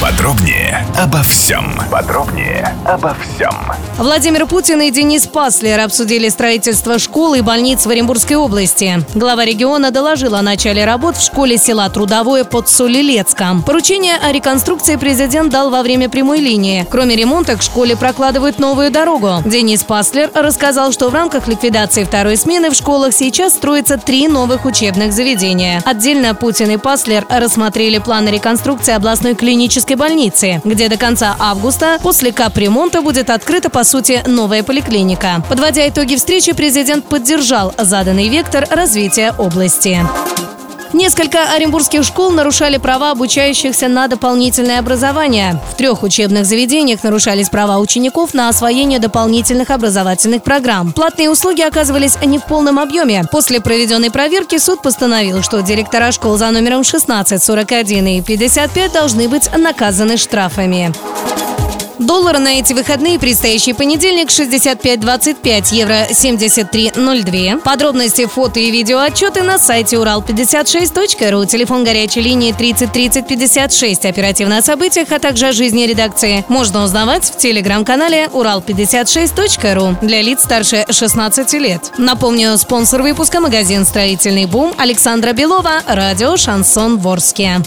Подробнее обо всем. Подробнее обо всем. Владимир Путин и Денис Паслер обсудили строительство школ и больниц в Оренбургской области. Глава региона доложила о начале работ в школе села Трудовое под Солилецком. Поручение о реконструкции президент дал во время прямой линии. Кроме ремонта, к школе прокладывают новую дорогу. Денис Паслер рассказал, что в рамках ликвидации второй смены в школах сейчас строится три новых учебных заведения. Отдельно Путин и Паслер рассмотрели планы реконструкции областной клинической больницы, где до конца августа после капремонта будет открыта, по сути, новая поликлиника. Подводя итоги встречи, президент поддержал заданный вектор развития области. Несколько оренбургских школ нарушали права обучающихся на дополнительное образование. В трех учебных заведениях нарушались права учеников на освоение дополнительных образовательных программ. Платные услуги оказывались не в полном объеме. После проведенной проверки суд постановил, что директора школ за номером 16, 41 и 55 должны быть наказаны штрафами. Доллар на эти выходные предстоящий понедельник 65.25, евро 73.02. Подробности, фото и видео отчеты на сайте урал56.ру, телефон горячей линии 30 30 56. Оперативно о событиях, а также о жизни редакции можно узнавать в телеграм-канале урал56.ру для лиц старше 16 лет. Напомню, спонсор выпуска магазин «Строительный бум» Александра Белова, радио «Шансон Ворске».